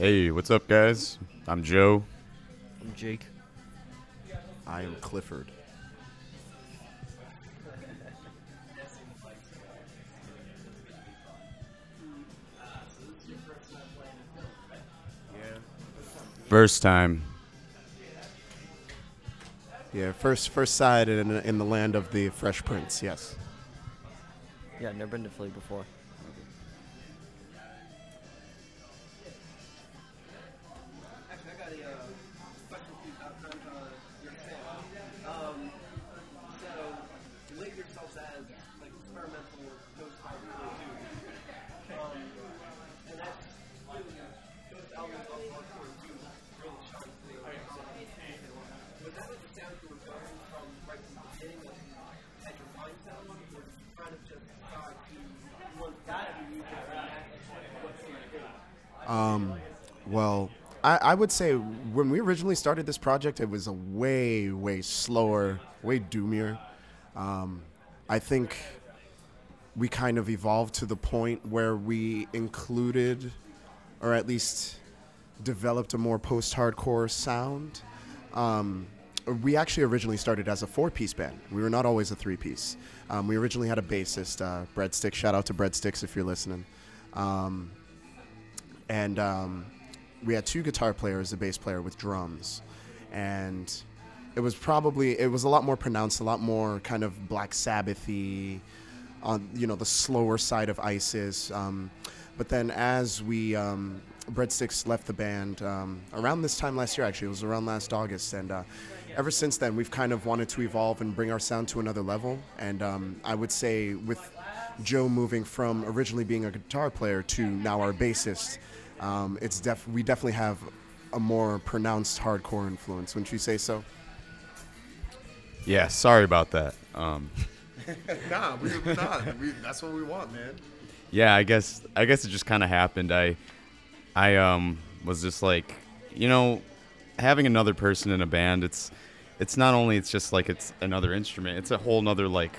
Hey, what's up, guys? I'm Joe. I'm Jake. I am Clifford. First time. Yeah, first first side in in the land of the Fresh Prince. Yes. Yeah, never been to Philly before. I, would say when we originally started this project, it was a way, way slower, way doomier. Um, I think we kind of evolved to the point where we included, or at least developed a more post-hardcore sound. Um, we actually originally started as a four-piece band. We were not always a three-piece. Um, we originally had a bassist, uh, Breadsticks. Shout out to Breadsticks if you're listening. Um, and um, we had two guitar players, a bass player with drums, and it was probably it was a lot more pronounced, a lot more kind of Black Sabbathy, on you know the slower side of ISIS. Um, but then as we um, Breadsticks left the band um, around this time last year, actually it was around last August, and uh, ever since then we've kind of wanted to evolve and bring our sound to another level. And um, I would say with Joe moving from originally being a guitar player to now our bassist um, it's def- we definitely have a more pronounced hardcore influence. Wouldn't you say so? Yeah, sorry about that. Um, nah, we, are not. We, that's what we want, man. Yeah, I guess I guess it just kind of happened. I I um was just like, you know, having another person in a band. It's it's not only it's just like it's another instrument. It's a whole nother like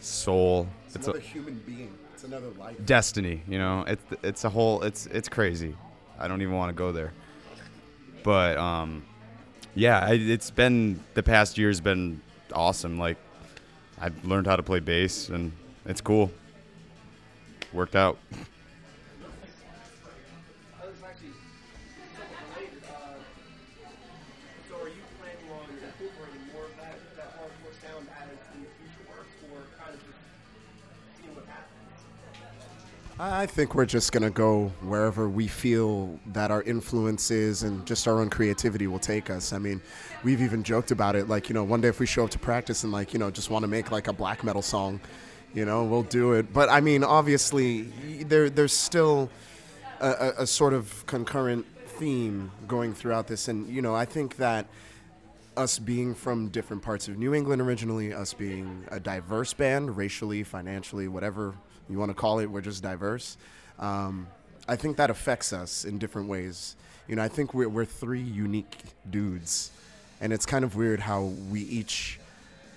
soul. It's, it's another a, human being. It's another life. Destiny, you know. It's it's a whole. It's it's crazy. I don't even want to go there. But um, yeah, it's been the past year's been awesome. Like I've learned how to play bass, and it's cool. Worked out. I think we're just gonna go wherever we feel that our influences and just our own creativity will take us. I mean, we've even joked about it. Like, you know, one day if we show up to practice and like, you know, just want to make like a black metal song, you know, we'll do it. But I mean, obviously, there there's still a, a sort of concurrent theme going throughout this, and you know, I think that us being from different parts of New England originally, us being a diverse band, racially, financially, whatever you want to call it, we're just diverse. Um, I think that affects us in different ways. You know, I think we're, we're three unique dudes, and it's kind of weird how we each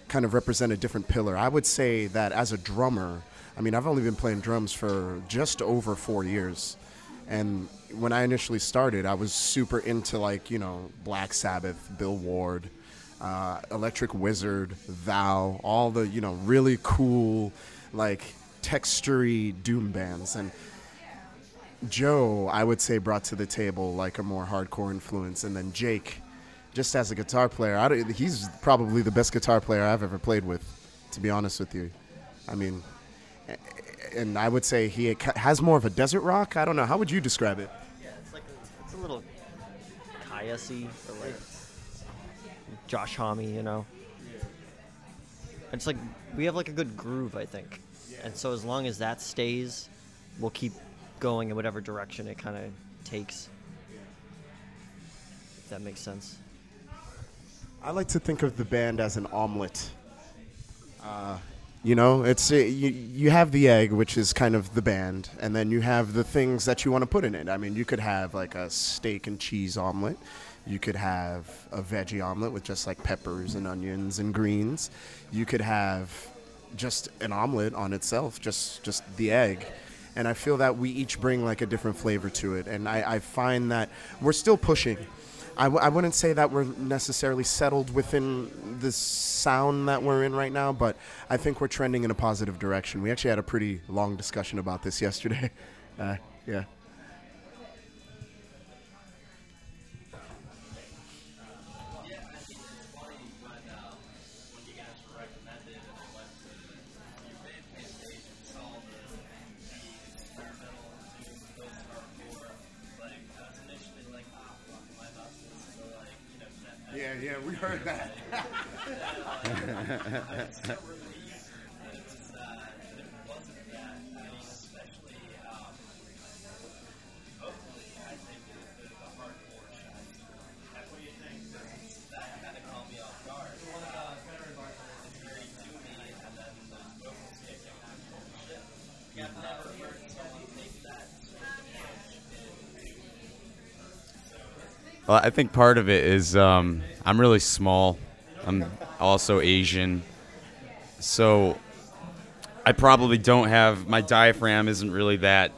kind of represent a different pillar. I would say that as a drummer, I mean, I've only been playing drums for just over four years. And when I initially started, I was super into like, you know, Black Sabbath, Bill Ward, uh, Electric Wizard, Thou, all the, you know, really cool, like, textury doom bands and Joe, I would say, brought to the table like a more hardcore influence, and then Jake, just as a guitar player, he's probably the best guitar player I've ever played with, to be honest with you. I mean, and I would say he has more of a desert rock. I don't know. How would you describe it? Yeah, it's like a, it's a little or like Josh Homme, you know. It's like we have like a good groove, I think and so as long as that stays, we'll keep going in whatever direction it kind of takes. If that makes sense. I like to think of the band as an omelet. Uh, you know, it's uh, you, you have the egg, which is kind of the band, and then you have the things that you want to put in it. I mean, you could have like a steak and cheese omelet. You could have a veggie omelet with just like peppers and onions and greens. You could have just an omelet on itself, just just the egg. and I feel that we each bring like a different flavor to it, and I, I find that we're still pushing. I, w- I wouldn't say that we're necessarily settled within the sound that we're in right now, but I think we're trending in a positive direction. We actually had a pretty long discussion about this yesterday. Uh, yeah. Yeah, we heard that. Well, I think part of it is um, I'm really small. I'm also Asian, so I probably don't have my diaphragm isn't really that.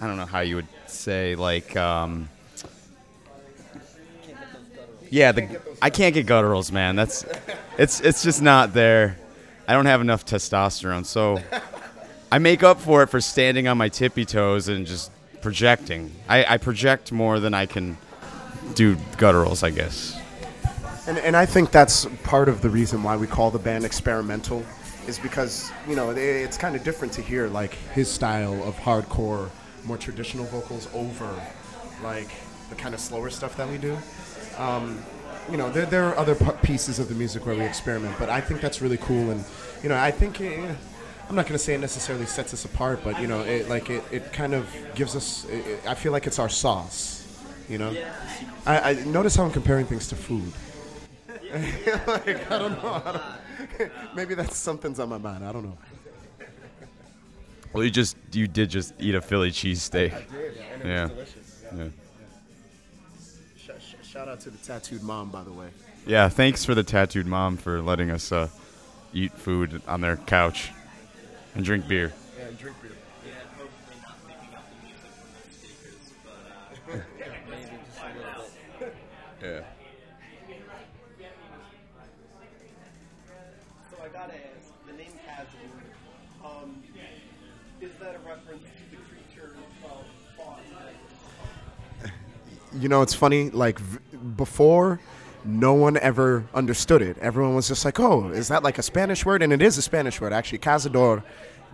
I don't know how you would say like. Um, yeah, the I can't get gutturals, man. That's it's it's just not there. I don't have enough testosterone, so I make up for it for standing on my tippy toes and just projecting. I, I project more than I can do gutturals, I guess. And, and I think that's part of the reason why we call the band experimental, is because you know it, it's kind of different to hear like his style of hardcore, more traditional vocals over like the kind of slower stuff that we do. Um, you know, there, there are other pieces of the music where we experiment, but I think that's really cool. And you know, I think eh, I'm not going to say it necessarily sets us apart, but you know, it like it, it kind of gives us. It, it- I feel like it's our sauce. You know, I, I notice how I'm comparing things to food. like, I don't know. I don't, maybe that's something's on my mind. I don't know. Well, you just you did just eat a Philly cheesesteak. Yeah. Yeah. Shout out to the tattooed mom, by the way. Yeah. Thanks for the tattooed mom for letting us uh, eat food on their couch and drink beer. Yeah. So I gotta ask, the name Kazoo, um, is that a reference to the creature of thought? You know, it's funny. Like v- before, no one ever understood it. Everyone was just like, "Oh, is that like a Spanish word?" And it is a Spanish word, actually. Cazador,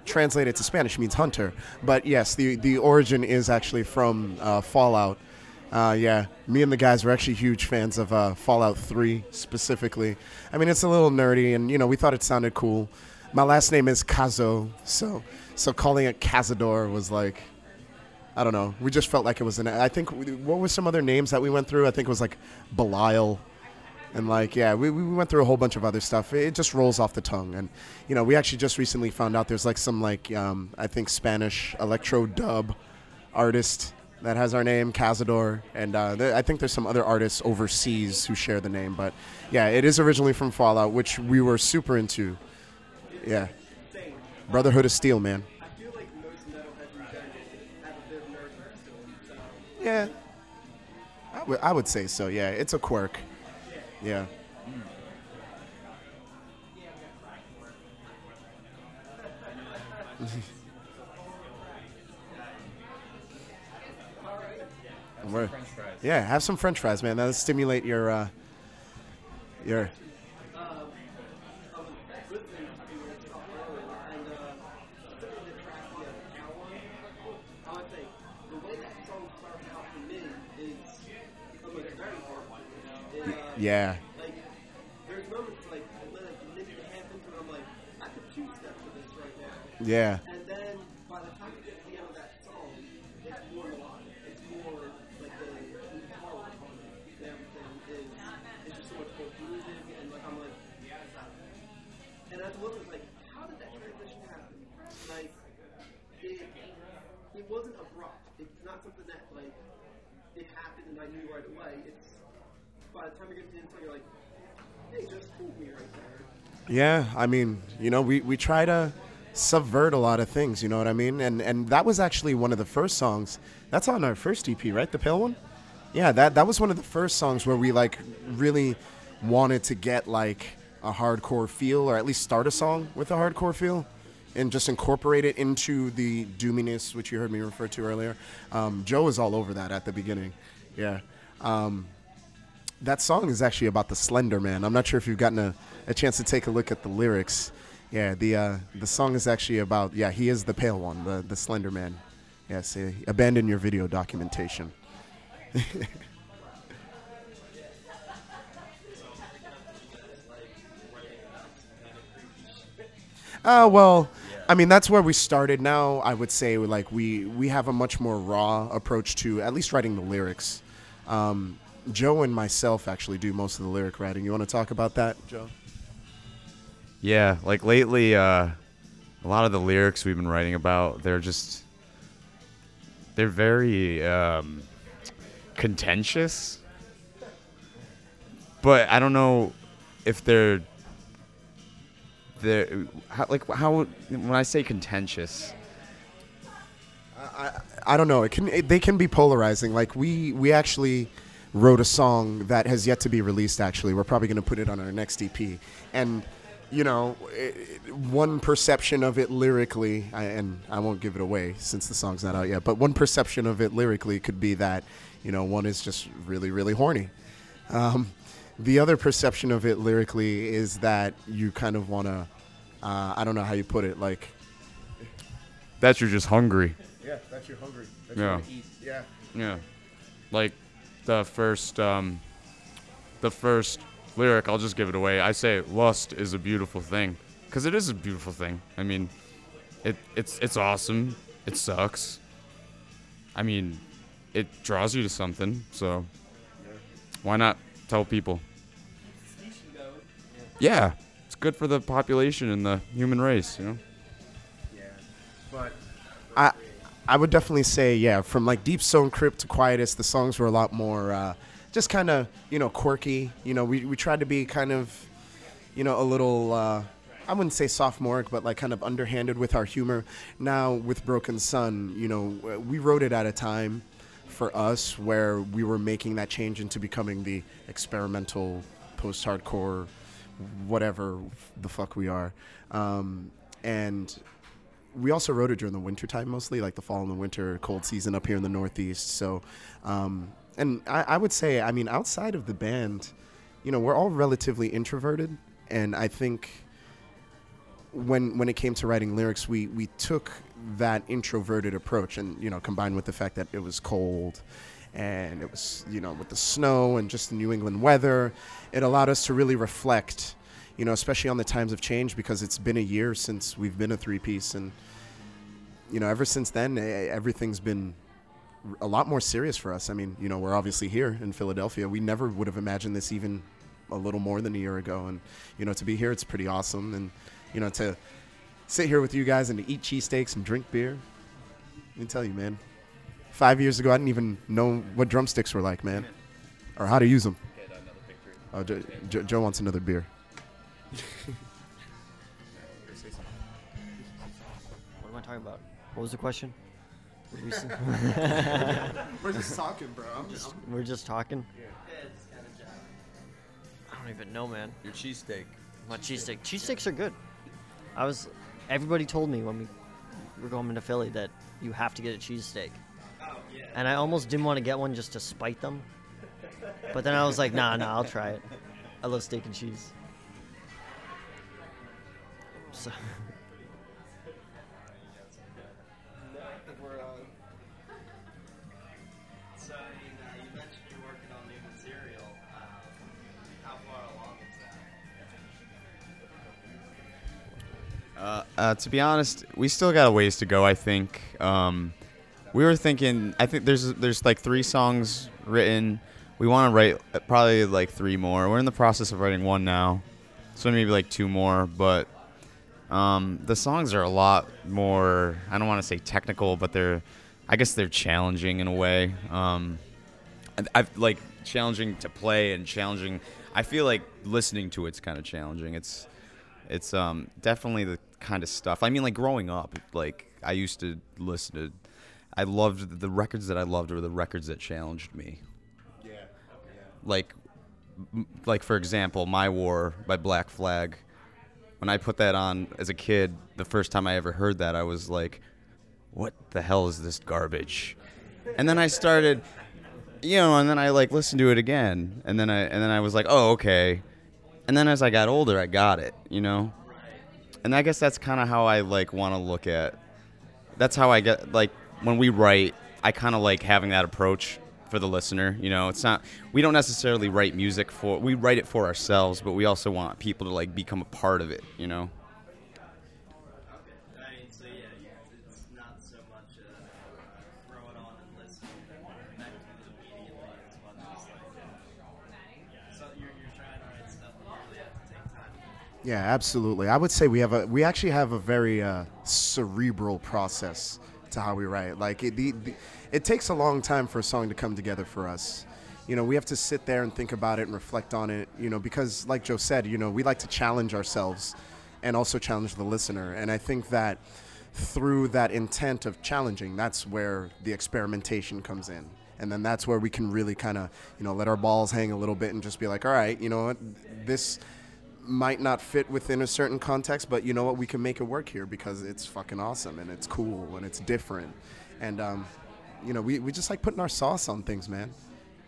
translated to Spanish, means hunter. But yes, the the origin is actually from uh, Fallout. Uh, yeah, me and the guys were actually huge fans of uh, Fallout 3 specifically. I mean, it's a little nerdy, and you know, we thought it sounded cool. My last name is Kazo, so so calling it Cazador was like, I don't know. We just felt like it was an. I think what were some other names that we went through? I think it was like Belial, and like yeah, we we went through a whole bunch of other stuff. It just rolls off the tongue, and you know, we actually just recently found out there's like some like um, I think Spanish electro dub artist that has our name Cazador, and uh, th- I think there's some other artists overseas who share the name. But yeah, it is originally from Fallout, which we were super into. Yeah, Brotherhood of Steel, man. Yeah, I would- I would say so. Yeah, it's a quirk. Yeah. We're- yeah, have some French fries, man. That'll stimulate your uh, your. listening to yeah. I mean, you know, we we try to subvert a lot of things. You know what I mean? And and that was actually one of the first songs. That's on our first EP, right? The Pale one. Yeah, that that was one of the first songs where we like really wanted to get like a hardcore feel, or at least start a song with a hardcore feel, and just incorporate it into the doominess, which you heard me refer to earlier. Um, Joe was all over that at the beginning. Yeah. Um, that song is actually about the Slender Man. I'm not sure if you've gotten a, a chance to take a look at the lyrics. Yeah, the uh, the song is actually about yeah he is the pale one, the the Slender Man. Yes, uh, abandon your video documentation. Uh, well, I mean that's where we started. Now I would say like we we have a much more raw approach to at least writing the lyrics. Um, Joe and myself actually do most of the lyric writing. You want to talk about that, Joe? Yeah, like lately, uh, a lot of the lyrics we've been writing about, they're just, they're very um, contentious. But I don't know if they're, they're how, like how when I say contentious, I I don't know. It can it, they can be polarizing. Like we we actually wrote a song that has yet to be released. Actually, we're probably going to put it on our next EP. And you know, i one perception of it lyrically, I, and I won't give it away since the song's not out yet. But one perception of it lyrically could be that you know one is just really really horny. Um, the other perception of it lyrically is that you kind of want to. Uh, I don't know how you put it. Like, that you're just hungry. yeah, that you're hungry. That Yeah. eat. Yeah. Yeah, like the first, um, the first lyric. I'll just give it away. I say lust is a beautiful thing, cause it is a beautiful thing. I mean, it it's it's awesome. It sucks. I mean, it draws you to something. So why not tell people? Yeah, it's good for the population and the human race. You know. Yeah, but I I would definitely say yeah, from like Deep Stone Crypt to Quietus, the songs were a lot more uh, just kind of you know quirky. You know, we we tried to be kind of you know a little. Uh, I wouldn't say sophomoric, but like kind of underhanded with our humor. Now with Broken Sun, you know, we wrote it at a time for us where we were making that change into becoming the experimental post-hardcore whatever the fuck we are. Um, and we also wrote it during the winter time mostly, like the fall and the winter cold season up here in the Northeast. So, um, and I, I would say, I mean, outside of the band, you know, we're all relatively introverted, and I think when when it came to writing lyrics, we we took that introverted approach, and you know, combined with the fact that it was cold. And it was, you know, with the snow and just the New England weather, it allowed us to really reflect, you know, especially on the times of change because it's been a year since we've been a three piece. And, you know, ever since then, eh, everything's been a lot more serious for us. I mean, you know, we're obviously here in Philadelphia. We never would have imagined this even a little more than a year ago. And, you know, to be here, it's pretty awesome. And, you know, to sit here with you guys and to eat cheesesteaks and drink beer, let me tell you, man. Five years ago, I didn't even know what drumsticks were like, man, or how to use them. Oh, Joe, Joe wants another beer. What am I talking about? What was the question? We say? We're just talking, bro. I'm just. We're just talking. I don't even know, man. Your cheesesteak. My cheesesteak. Cheesesteaks are good. I was. Everybody told me when we were going into Philly that you have to get a cheesesteak. And I almost didn't want to get one just to spite them. But then I was like, nah, nah, I'll try it. I love steak and cheese. Uh, uh, to be honest, we still got a ways to go. I think. Um, we were thinking. I think there's there's like three songs written. We want to write uh, probably like three more. We're in the process of writing one now, so maybe like two more. But um, the songs are a lot more. I don't want to say technical, but they're. I guess they're challenging in a way. Um, I've like challenging to play and challenging. I feel like listening to it's kind of challenging. It's it's um definitely the kind of stuff. I mean, like growing up, like I used to listen to. I loved the records that I loved were the records that challenged me. Yeah. Like, like for example, "My War" by Black Flag. When I put that on as a kid, the first time I ever heard that, I was like, "What the hell is this garbage?" And then I started, you know, and then I like listened to it again, and then I and then I was like, "Oh, okay." And then as I got older, I got it, you know. And I guess that's kind of how I like want to look at. That's how I get like when we write. I kind of like having that approach for the listener. You know, it's not we don't necessarily write music for we write it for ourselves, but we also want people to like become a part of it. You know. Yeah, absolutely. I would say we have a we actually have a very uh, cerebral process to how we write. Like it, the, the, it takes a long time for a song to come together for us. You know, we have to sit there and think about it and reflect on it. You know, because like Joe said, you know, we like to challenge ourselves and also challenge the listener. And I think that through that intent of challenging, that's where the experimentation comes in. And then that's where we can really kind of, you know, let our balls hang a little bit and just be like, all right, you know this might not fit within a certain context, but you know what? We can make it work here because it's fucking awesome and it's cool and it's different. And, um, you know, we, we just like putting our sauce on things, man.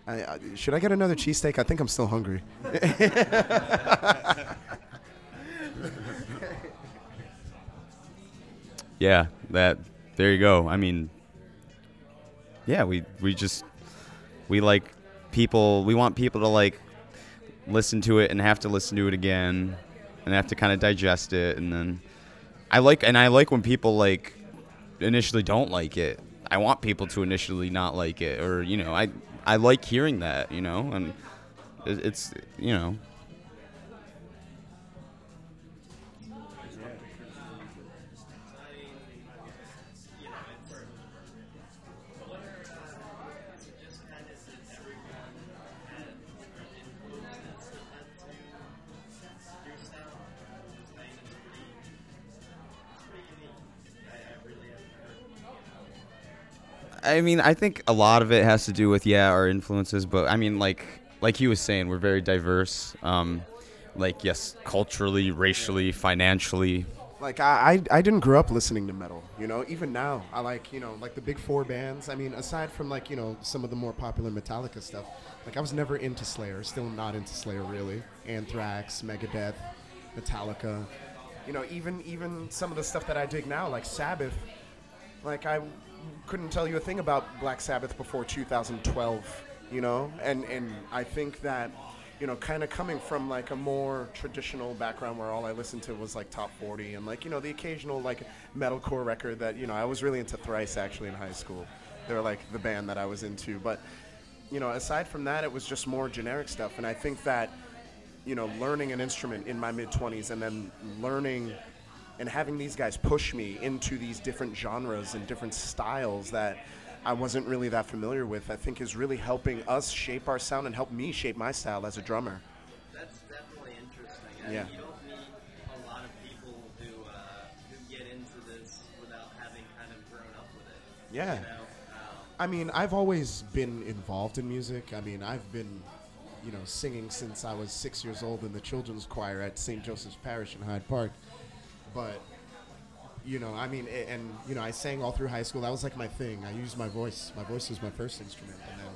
I, I, should I get another cheesesteak? I think I'm still hungry. Yeah, that. There you go. I mean, yeah, we we just we like people. We want people to like listen to it and have to listen to it again and have to kind of digest it and then I like and I like when people like initially don't like it. I want people to initially not like it or you know, I I like hearing that, you know, and it's you know, I mean, I think a lot of it has to do with yeah our influences, but I mean, like like he was saying, we're very diverse. Um, like yes, culturally, racially, financially. Like I, I, I didn't grow up listening to metal. You know, even now I like you know like the big four bands. I mean, aside from like you know some of the more popular Metallica stuff, like I was never into Slayer. Still not into Slayer really. Anthrax, Megadeth, Metallica. You know, even even some of the stuff that I dig now, like Sabbath. Like I couldn't tell you a thing about Black Sabbath before 2012. You know, and and I think that you know, kind of coming from like a more traditional background where all I listened to was like top 40 and like, you know, the occasional like metalcore record that, you know, I was really into Thrice actually in high school. They were like the band that I was into. But, you know, aside from that, it was just more generic stuff. And I think that, you know, learning an instrument in my mid 20s and then learning and having these guys push me into these different genres and different styles that I wasn't really that familiar with, I think is really helping us shape our sound and help me shape my style as a drummer. That's definitely interesting. I Yeah. mean, you don't meet a lot of people who uh, who get into this without having kind of grown up with it. Yeah. You know, um, I mean, I've always been involved in music. I mean, I've been, you know, singing since I was six years old in the children's choir at St. Joseph's Parish in Hyde Park. But, you know, I mean, and, you know, I sang all through high school. That was like my thing. I used my voice. My voice was my first instrument. And then,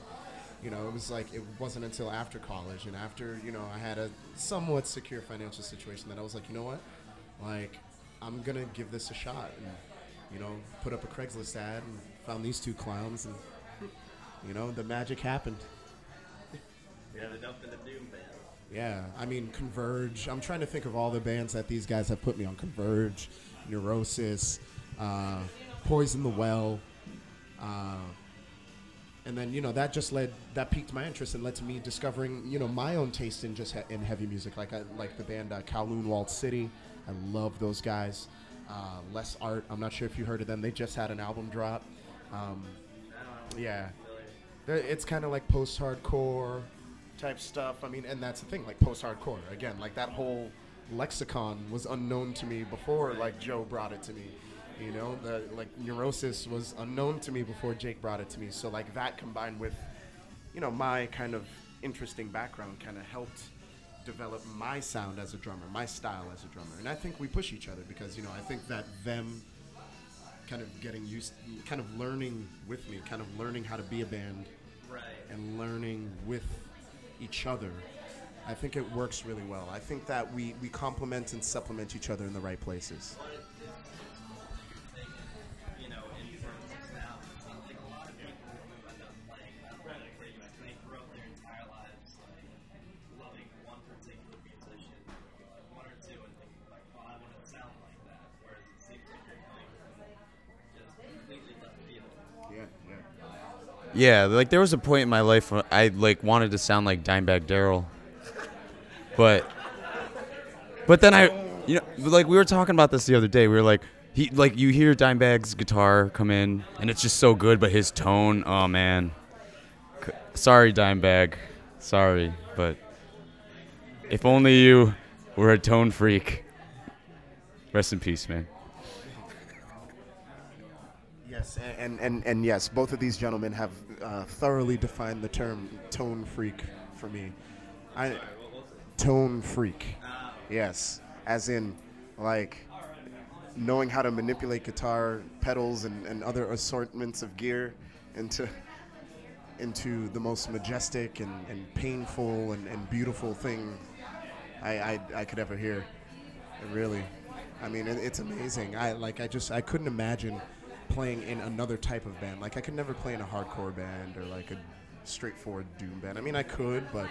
you know, it was like, it wasn't until after college and after, you know, I had a somewhat secure financial situation that I was like, you know what? Like, I'm to give this a shot. And, you know, put up a Craigslist ad and found these two clowns and you know, the magic happened. ended up in the Doom band. Yeah, I mean, Converge. I'm trying to think of all the bands that these guys have put me on. Converge, Neurosis, uh, Poison the Well. Uh, and then, you know, that just led, that piqued my interest and led to me discovering, you know, my own taste in just he- in heavy music. Like, I like the band uh, Kowloon Walled City. I love those guys. Uh, Less Art. I'm not sure if you heard of them. They just had an album drop. Um, yeah. They're- It's kind of like post hardcore type stuff. I mean, and that's the thing, like post hardcore. Again, like that whole lexicon was unknown to me before like Joe brought it to me. You know, the like neurosis was unknown to me before Jake brought it to me. So like that combined with, you know, my kind of interesting background kind of helped develop my sound as a drummer, my style as a drummer. And I think we push each other because, you know, I think that them kind of getting used kind of learning with me, kind of learning how to be a band Right. and learning with each other. I think it works really well. I think that we, we complement and supplement each other in the right places. Yeah, like there was a point in my life when I like wanted to sound like Dimebag Darrell, but but then I, you know, like we were talking about this the other day. We were like, he like you hear Dimebag's guitar come in, and it's just so good, but his tone, oh man. Sorry, Dimebag, sorry, but if only you were a tone freak. Rest in peace, man. Yes, and, and, and yes, both of these gentlemen have uh, thoroughly defined the term tone freak for me. I tone freak. Yes, as in like knowing how to manipulate guitar pedals and, and other assortments of gear into into the most majestic and, and painful and, and beautiful thing I, I, I could ever hear. Really, I mean, it, it's amazing. I like. I just. I couldn't imagine playing in another type of band. Like, I could never play in a hardcore band or like a straightforward doom band. I mean, I could, but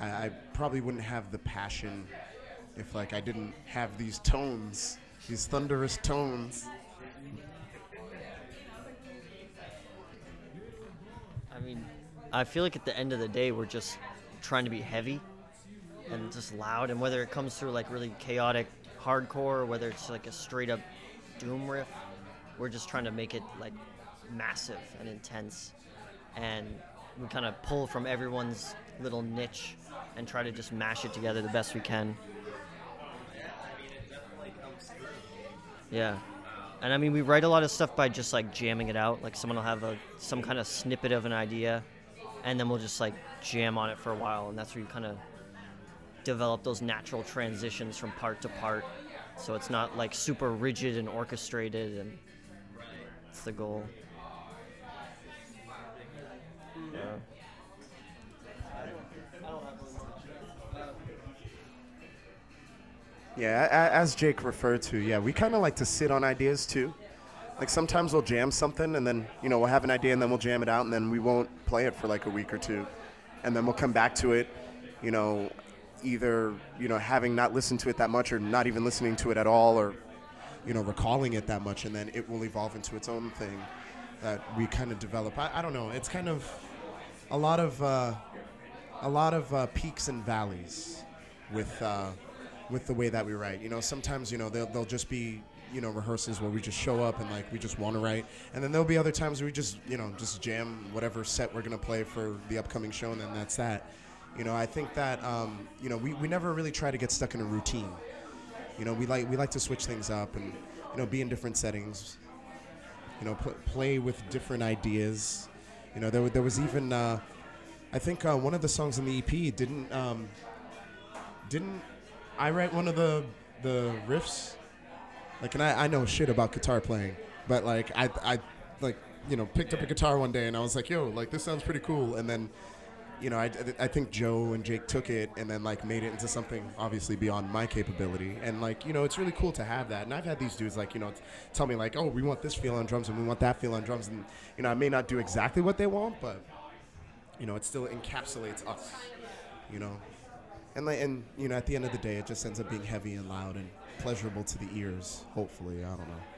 I, I probably wouldn't have the passion if like I didn't have these tones, these thunderous tones. I mean, I feel like at the end of the day, we're just trying to be heavy and just loud. And whether it comes through like really chaotic hardcore, or whether it's like a straight up doom riff, we're just trying to make it like massive and intense. And we kind of pull from everyone's little niche and try to just mash it together the best we can. Yeah. And I mean, we write a lot of stuff by just like jamming it out. Like someone will have a some kind of snippet of an idea, and then we'll just like jam on it for a while, and that's where you kind of develop those natural transitions from part to part. So it's not like super rigid and orchestrated, and it's the goal. Yeah. Yeah, as Jake referred to, yeah, we kind of like to sit on ideas too. Like sometimes we'll jam something and then, you know, we'll have an idea and then we'll jam it out and then we won't play it for like a week or two. And then we'll come back to it, you know, either, you know, having not listened to it that much or not even listening to it at all or, you know, recalling it that much and then it will evolve into its own thing that we kind of develop. I, I don't know. It's kind of a lot of, uh, a lot of uh, peaks and valleys with uh, with the way that we write. You know, sometimes you know they'll, they'll just be you know rehearsals where we just show up and like we just want to write, and then there'll be other times we just you know just jam whatever set we're gonna play for the upcoming show, and then that's that. You know, I think that um, you know we, we never really try to get stuck in a routine. You know, we like we like to switch things up and you know be in different settings. You know, pl- play with different ideas. You know, there, there was even uh, I think uh, one of the songs in the EP didn't um, didn't I write one of the the riffs? Like, and I, I know shit about guitar playing, but like I I like you know picked up a guitar one day and I was like, yo, like this sounds pretty cool, and then. You know, I, I think Joe and Jake took it and then like made it into something obviously beyond my capability, and like you know, it's really cool to have that. And I've had these dudes like you know tell me like, oh, we want this feel on drums and we want that feel on drums, and you know, I may not do exactly what they want, but you know, it still encapsulates us, you know. And like, and you know, at the end of the day, it just ends up being heavy and loud and pleasurable to the ears. Hopefully, I don't know.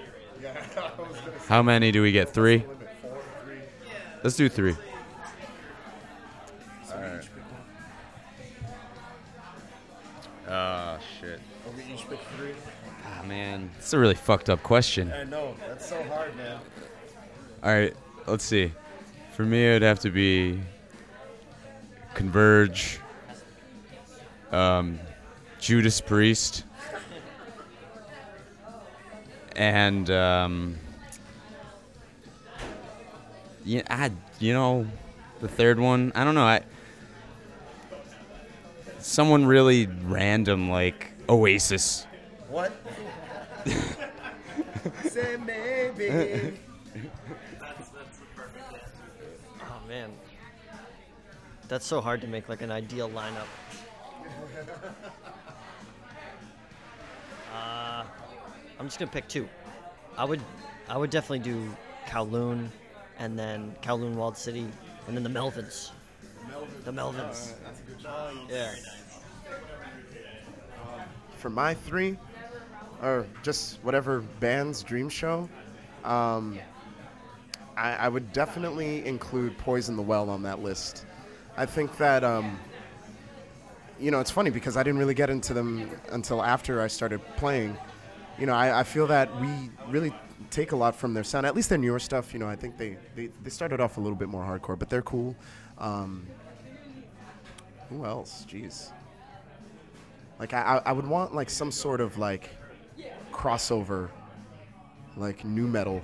How many do we get? Three? Let's do three. Alright. Oh, shit. we each pick three. Ah, man. It's a really fucked up question. I know that's so hard, man. All right, let's see. For me, it would have to be Converge, um, Judas Priest, and um, yeah, I, you know, the third one. I don't know. I someone really random like Oasis. What? Say maybe. Oh man, that's so hard to make like an ideal lineup. Uh, I'm just gonna pick two. I would, I would definitely do Kowloon, and then Kowloon Walled City, and then the Melvins. The Melvins. Yeah. For my three, or just whatever band's dream show, um, I, I would definitely include Poison the Well on that list. I think that, um, you know, it's funny because I didn't really get into them until after I started playing. You know, I, I feel that we really take a lot from their sound, at least their newer stuff. You know, I think they, they, they started off a little bit more hardcore, but they're cool. Um, who else? Jeez. Like I, I- would want like some sort of like crossover, like nu metal,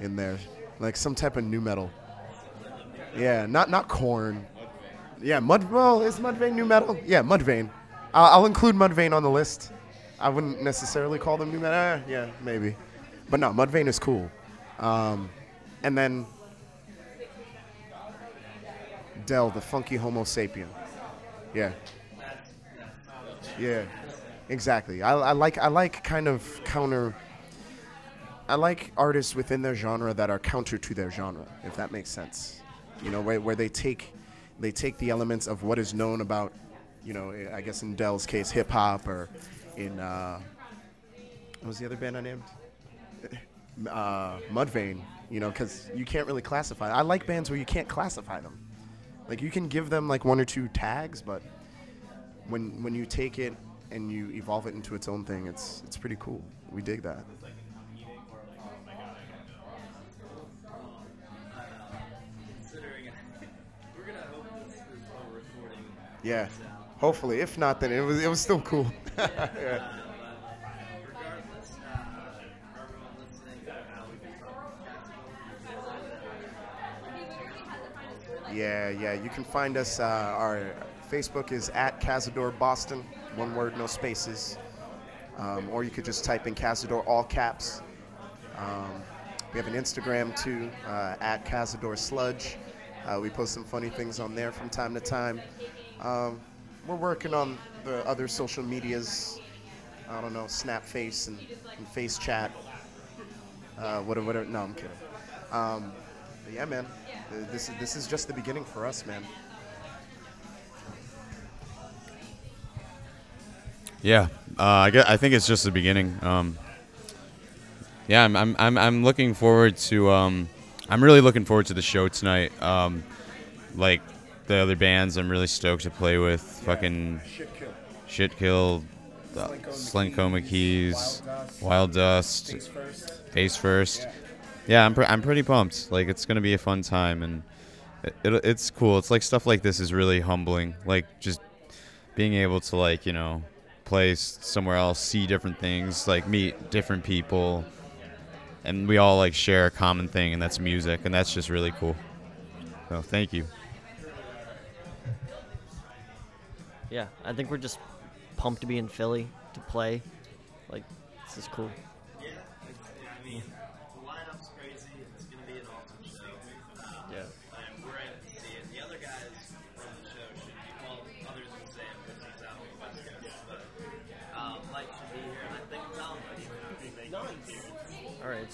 in there, like some type of nu metal. Yeah, not not Korn. Yeah, mud. Well, is Mudvayne nu metal? Yeah, Mudvayne. I'll, I'll include Mudvayne on the list. I wouldn't necessarily call them nu metal. Eh, yeah, maybe, but no, Mudvayne is cool. Um, and then Del, the funky Homosapien. Yeah. Yeah, exactly. I, I like I like kind of counter. I like artists within their genre that are counter to their genre, if that makes sense. You know, where, where they take they take the elements of what is known about, you know, I guess in Del's case, hip hop, or in uh, what was the other band I named? Uh, Mudvayne. You know, because you can't really classify. I like bands where you can't classify them. Like you can give them like one or two tags, but when when you take it and you evolve it into its own thing, it's it's pretty cool. We dig that. Considering we're gonna hope this, this whole recording Yeah. Hopefully, if not, then it was it was still cool. yeah. Yeah, yeah. You can find us. Uh, our Facebook is at Cazador Boston. One word, no spaces. Um, or you could just type in Cazador all caps. Um, we have an Instagram too, uh, at Cazador Sludge. Uh, we post some funny things on there from time to time. Um, we're working on the other social medias. I don't know, Snapface and, and Face Chat. Uh, whatever. No, I'm kidding. But yeah, man. th- This is this is just the beginning for us, man. Yeah, uh, I, get, I think it's just the beginning. Um, yeah, I'm, I'm, I'm, I'm looking forward to. Um, I'm really looking forward to the show tonight. Um, like the other bands, I'm really stoked to play with. Fucking Shit Kill, uh, McKees, Wild Dust, Face First. Yeah, I'm, pre- I'm pretty pumped. Like it's gonna be a fun time, and it, it, it's cool. It's like stuff like this is really humbling. Like just being able to like you know play somewhere else, see different things, like meet different people, and we all like share a common thing, and that's music, and that's just really cool. So thank you. Yeah, I think we're just pumped to be in Philly to play. Like, this is cool.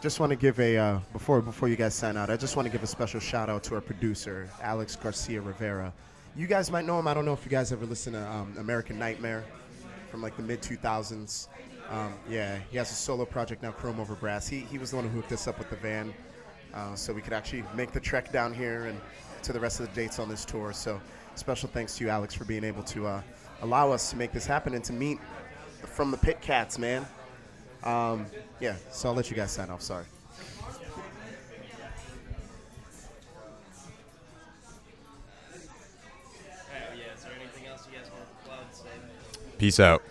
just want to give a uh, before before you guys sign out. I just want to give a special shout out to our producer Alex Garcia Rivera. You guys might know him. I don't know if you guys ever listen to um, American Nightmare from like the mid 2000s. Um, yeah, he has a solo project now, Chrome Over Brass. He he was the one who hooked us up with the van, uh, so we could actually make the trek down here and to the rest of the dates on this tour. So special thanks to you, Alex, for being able to uh, allow us to make this happen and to meet from the Pit Cats, man. Um, yeah, so I'll let you guys sign off. Sorry. Peace yeah,